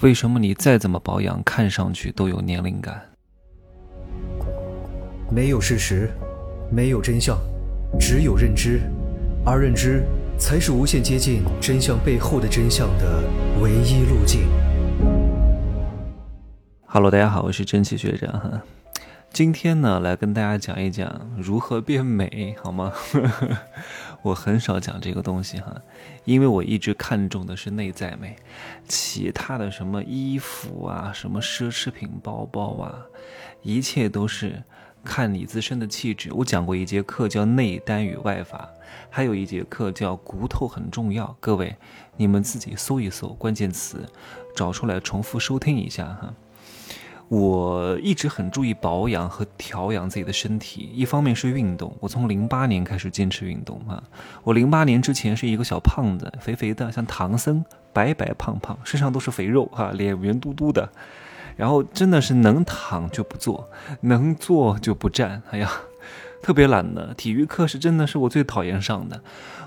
为什么你再怎么保养，看上去都有年龄感？没有事实，没有真相，只有认知，而认知才是无限接近真相背后的真相的唯一路径。Hello，大家好，我是蒸汽学长哈。今天呢，来跟大家讲一讲如何变美，好吗？我很少讲这个东西哈，因为我一直看重的是内在美，其他的什么衣服啊、什么奢侈品包包啊，一切都是看你自身的气质。我讲过一节课叫内丹与外法，还有一节课叫骨头很重要。各位，你们自己搜一搜关键词，找出来重复收听一下哈。我一直很注意保养和调养自己的身体，一方面是运动，我从零八年开始坚持运动啊。我零八年之前是一个小胖子，肥肥的，像唐僧，白白胖胖，身上都是肥肉哈，脸圆嘟嘟的，然后真的是能躺就不坐，能坐就不站，哎呀，特别懒的。体育课是真的是我最讨厌上的，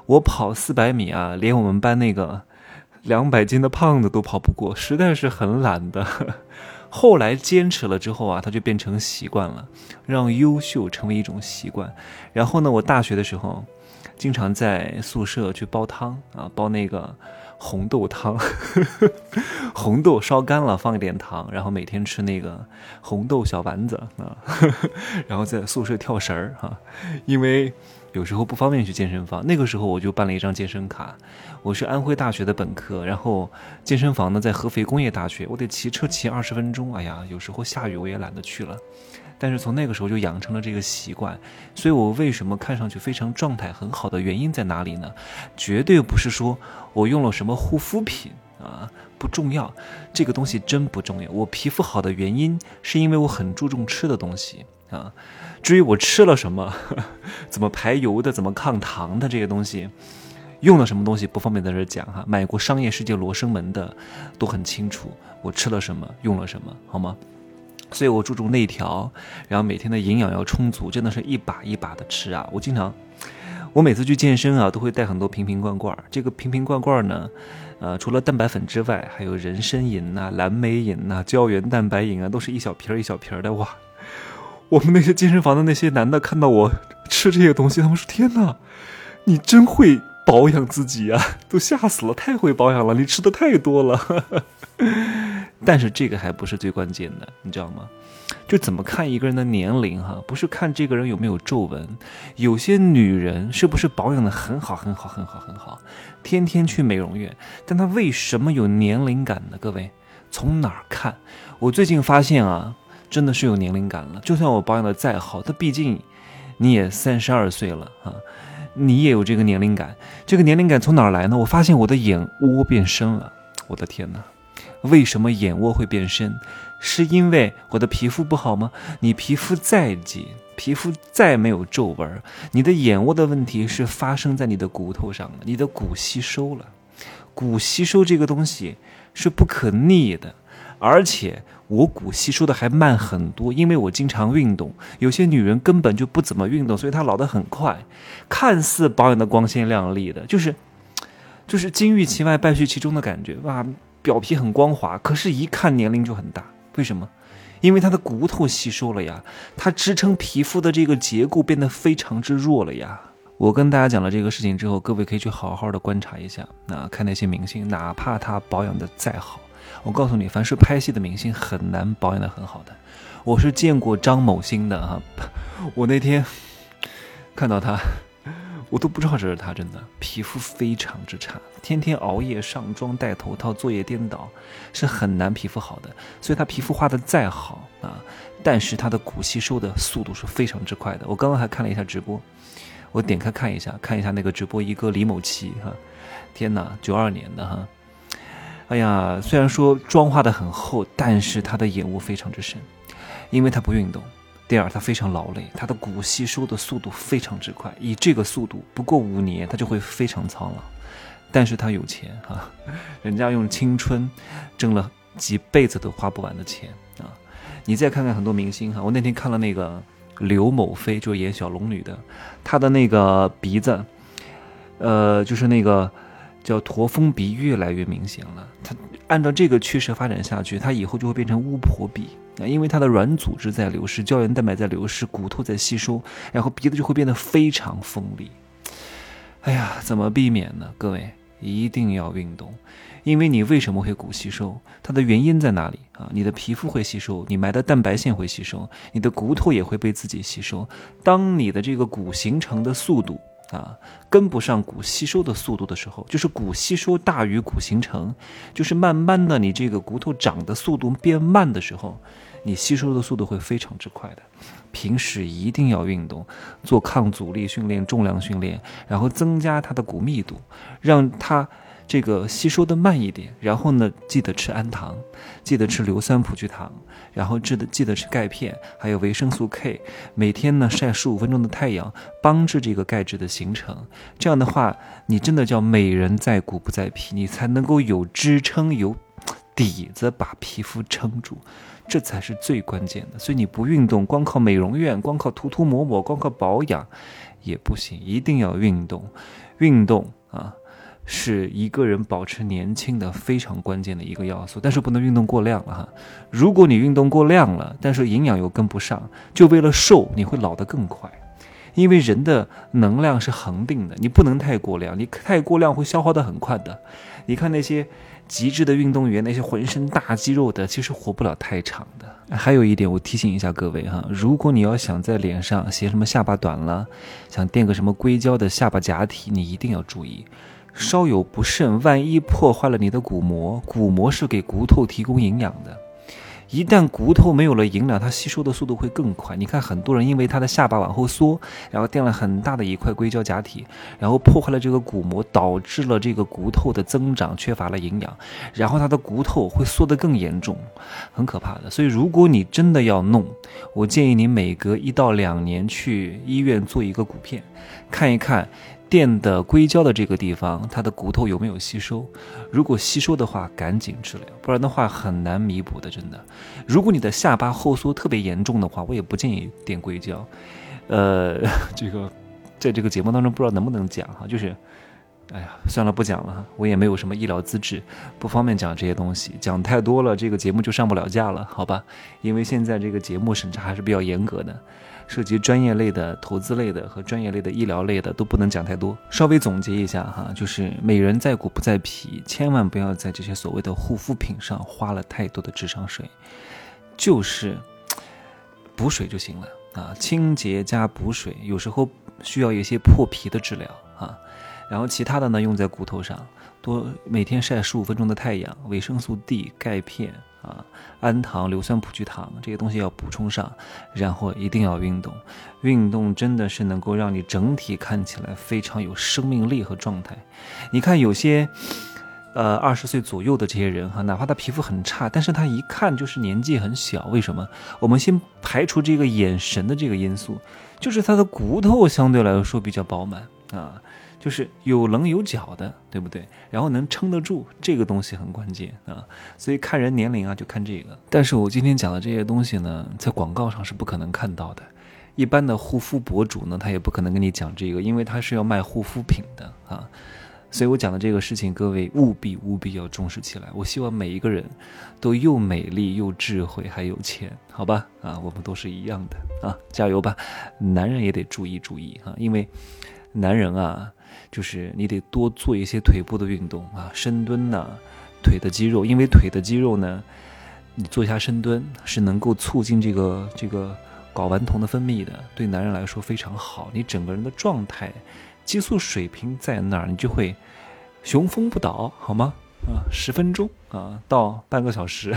我跑四百米啊，连我们班那个两百斤的胖子都跑不过，实在是很懒的。后来坚持了之后啊，它就变成习惯了，让优秀成为一种习惯。然后呢，我大学的时候，经常在宿舍去煲汤啊，煲那个红豆汤，红豆烧干了放一点糖，然后每天吃那个红豆小丸子啊，然后在宿舍跳绳儿哈，因为。有时候不方便去健身房，那个时候我就办了一张健身卡。我是安徽大学的本科，然后健身房呢在合肥工业大学，我得骑车骑二十分钟。哎呀，有时候下雨我也懒得去了。但是从那个时候就养成了这个习惯，所以我为什么看上去非常状态很好的原因在哪里呢？绝对不是说我用了什么护肤品啊，不重要，这个东西真不重要。我皮肤好的原因是因为我很注重吃的东西啊。至于我吃了什么，怎么排油的，怎么抗糖的这些东西，用了什么东西不方便在这讲哈。买过商业世界罗生门的都很清楚，我吃了什么，用了什么，好吗？所以我注重内调，然后每天的营养要充足，真的是一把一把的吃啊。我经常，我每次去健身啊，都会带很多瓶瓶罐罐。这个瓶瓶罐罐呢，呃，除了蛋白粉之外，还有人参饮呐、蓝莓饮呐、胶原蛋白饮啊，都是一小瓶一小瓶的哇。我们那些健身房的那些男的看到我吃这些东西，他们说：“天哪，你真会保养自己啊！”都吓死了，太会保养了，你吃的太多了。但是这个还不是最关键的，你知道吗？就怎么看一个人的年龄哈，不是看这个人有没有皱纹。有些女人是不是保养的很好很好很好很好，天天去美容院，但她为什么有年龄感呢？各位，从哪儿看？我最近发现啊。真的是有年龄感了。就算我保养的再好，它毕竟你也三十二岁了啊，你也有这个年龄感。这个年龄感从哪儿来呢？我发现我的眼窝变深了。我的天哪，为什么眼窝会变深？是因为我的皮肤不好吗？你皮肤再紧，皮肤再没有皱纹，你的眼窝的问题是发生在你的骨头上了，你的骨吸收了。骨吸收这个东西是不可逆的。而且我骨吸收的还慢很多，因为我经常运动。有些女人根本就不怎么运动，所以她老得很快，看似保养的光鲜亮丽的，就是，就是金玉其外败絮其中的感觉哇，表皮很光滑，可是，一看年龄就很大。为什么？因为她的骨头吸收了呀，她支撑皮肤的这个结构变得非常之弱了呀。我跟大家讲了这个事情之后，各位可以去好好的观察一下，那看那些明星，哪怕他保养的再好。我告诉你，凡是拍戏的明星很难保养的很好的。我是见过张某星的哈，我那天看到他，我都不知道这是他，真的皮肤非常之差，天天熬夜上妆戴头套，作业颠倒，是很难皮肤好的。所以他皮肤画的再好啊，但是他的骨吸收的速度是非常之快的。我刚刚还看了一下直播，我点开看一下，看一下那个直播一哥李某奇哈，天哪，九二年的哈。哎呀，虽然说妆化的很厚，但是他的眼窝非常之深，因为他不运动。第二，他非常劳累，他的骨吸收的速度非常之快，以这个速度，不过五年他就会非常苍老。但是他有钱啊，人家用青春挣了几辈子都花不完的钱啊！你再看看很多明星哈，我那天看了那个刘某菲，就演小龙女的，她的那个鼻子，呃，就是那个。叫驼峰鼻越来越明显了。它按照这个趋势发展下去，它以后就会变成巫婆鼻啊，因为它的软组织在流失，胶原蛋白在流失，骨头在吸收，然后鼻子就会变得非常锋利。哎呀，怎么避免呢？各位一定要运动，因为你为什么会骨吸收？它的原因在哪里啊？你的皮肤会吸收，你埋的蛋白线会吸收，你的骨头也会被自己吸收。当你的这个骨形成的速度啊跟不上骨吸收的速度的时候，就是骨吸收大于骨形成，就是慢慢的你这个骨头长的速度变慢的时候，你吸收的速度会非常之快的。平时一定要运动，做抗阻力训练、重量训练，然后增加它的骨密度，让它这个吸收的慢一点。然后呢，记得吃氨糖，记得吃硫酸葡聚糖，然后记得记得吃钙片，还有维生素 K。每天呢晒十五分钟的太阳，帮助这个钙质的形成。这样的话，你真的叫美人在骨不在皮，你才能够有支撑、有底子把皮肤撑住。这才是最关键的，所以你不运动，光靠美容院，光靠涂涂抹抹，光靠保养也不行，一定要运动。运动啊，是一个人保持年轻的非常关键的一个要素，但是不能运动过量了哈。如果你运动过量了，但是营养又跟不上，就为了瘦，你会老得更快。因为人的能量是恒定的，你不能太过量，你太过量会消耗得很快的。你看那些。极致的运动员，那些浑身大肌肉的，其实活不了太长的。还有一点，我提醒一下各位哈，如果你要想在脸上写什么下巴短了，想垫个什么硅胶的下巴假体，你一定要注意，稍有不慎，万一破坏了你的骨膜，骨膜是给骨头提供营养的。一旦骨头没有了营养，它吸收的速度会更快。你看，很多人因为他的下巴往后缩，然后垫了很大的一块硅胶假体，然后破坏了这个骨膜，导致了这个骨头的增长缺乏了营养，然后他的骨头会缩得更严重，很可怕的。所以，如果你真的要弄，我建议你每隔一到两年去医院做一个骨片，看一看。垫的硅胶的这个地方，它的骨头有没有吸收？如果吸收的话，赶紧治疗，不然的话很难弥补的。真的，如果你的下巴后缩特别严重的话，我也不建议垫硅胶。呃，这个在这个节目当中不知道能不能讲哈，就是，哎呀，算了，不讲了，我也没有什么医疗资质，不方便讲这些东西，讲太多了，这个节目就上不了架了，好吧？因为现在这个节目审查还是比较严格的。涉及专业类的、投资类的和专业类的医疗类的都不能讲太多。稍微总结一下哈，就是美人在骨不在皮，千万不要在这些所谓的护肤品上花了太多的智商税，就是补水就行了啊，清洁加补水，有时候需要一些破皮的治疗啊，然后其他的呢用在骨头上，多每天晒十五分钟的太阳，维生素 D、钙片。啊，氨糖、硫酸葡聚糖这些东西要补充上，然后一定要运动。运动真的是能够让你整体看起来非常有生命力和状态。你看有些，呃，二十岁左右的这些人哈，哪怕他皮肤很差，但是他一看就是年纪很小。为什么？我们先排除这个眼神的这个因素，就是他的骨头相对来说比较饱满啊。就是有棱有角的，对不对？然后能撑得住，这个东西很关键啊。所以看人年龄啊，就看这个。但是我今天讲的这些东西呢，在广告上是不可能看到的。一般的护肤博主呢，他也不可能跟你讲这个，因为他是要卖护肤品的啊。所以我讲的这个事情，各位务必务必要重视起来。我希望每一个人都又美丽又智慧还有钱，好吧？啊，我们都是一样的啊，加油吧！男人也得注意注意啊，因为男人啊。就是你得多做一些腿部的运动啊，深蹲呐，腿的肌肉，因为腿的肌肉呢，你做一下深蹲是能够促进这个这个睾丸酮的分泌的，对男人来说非常好。你整个人的状态，激素水平在那儿，你就会雄风不倒，好吗？啊，十分钟啊，到半个小时。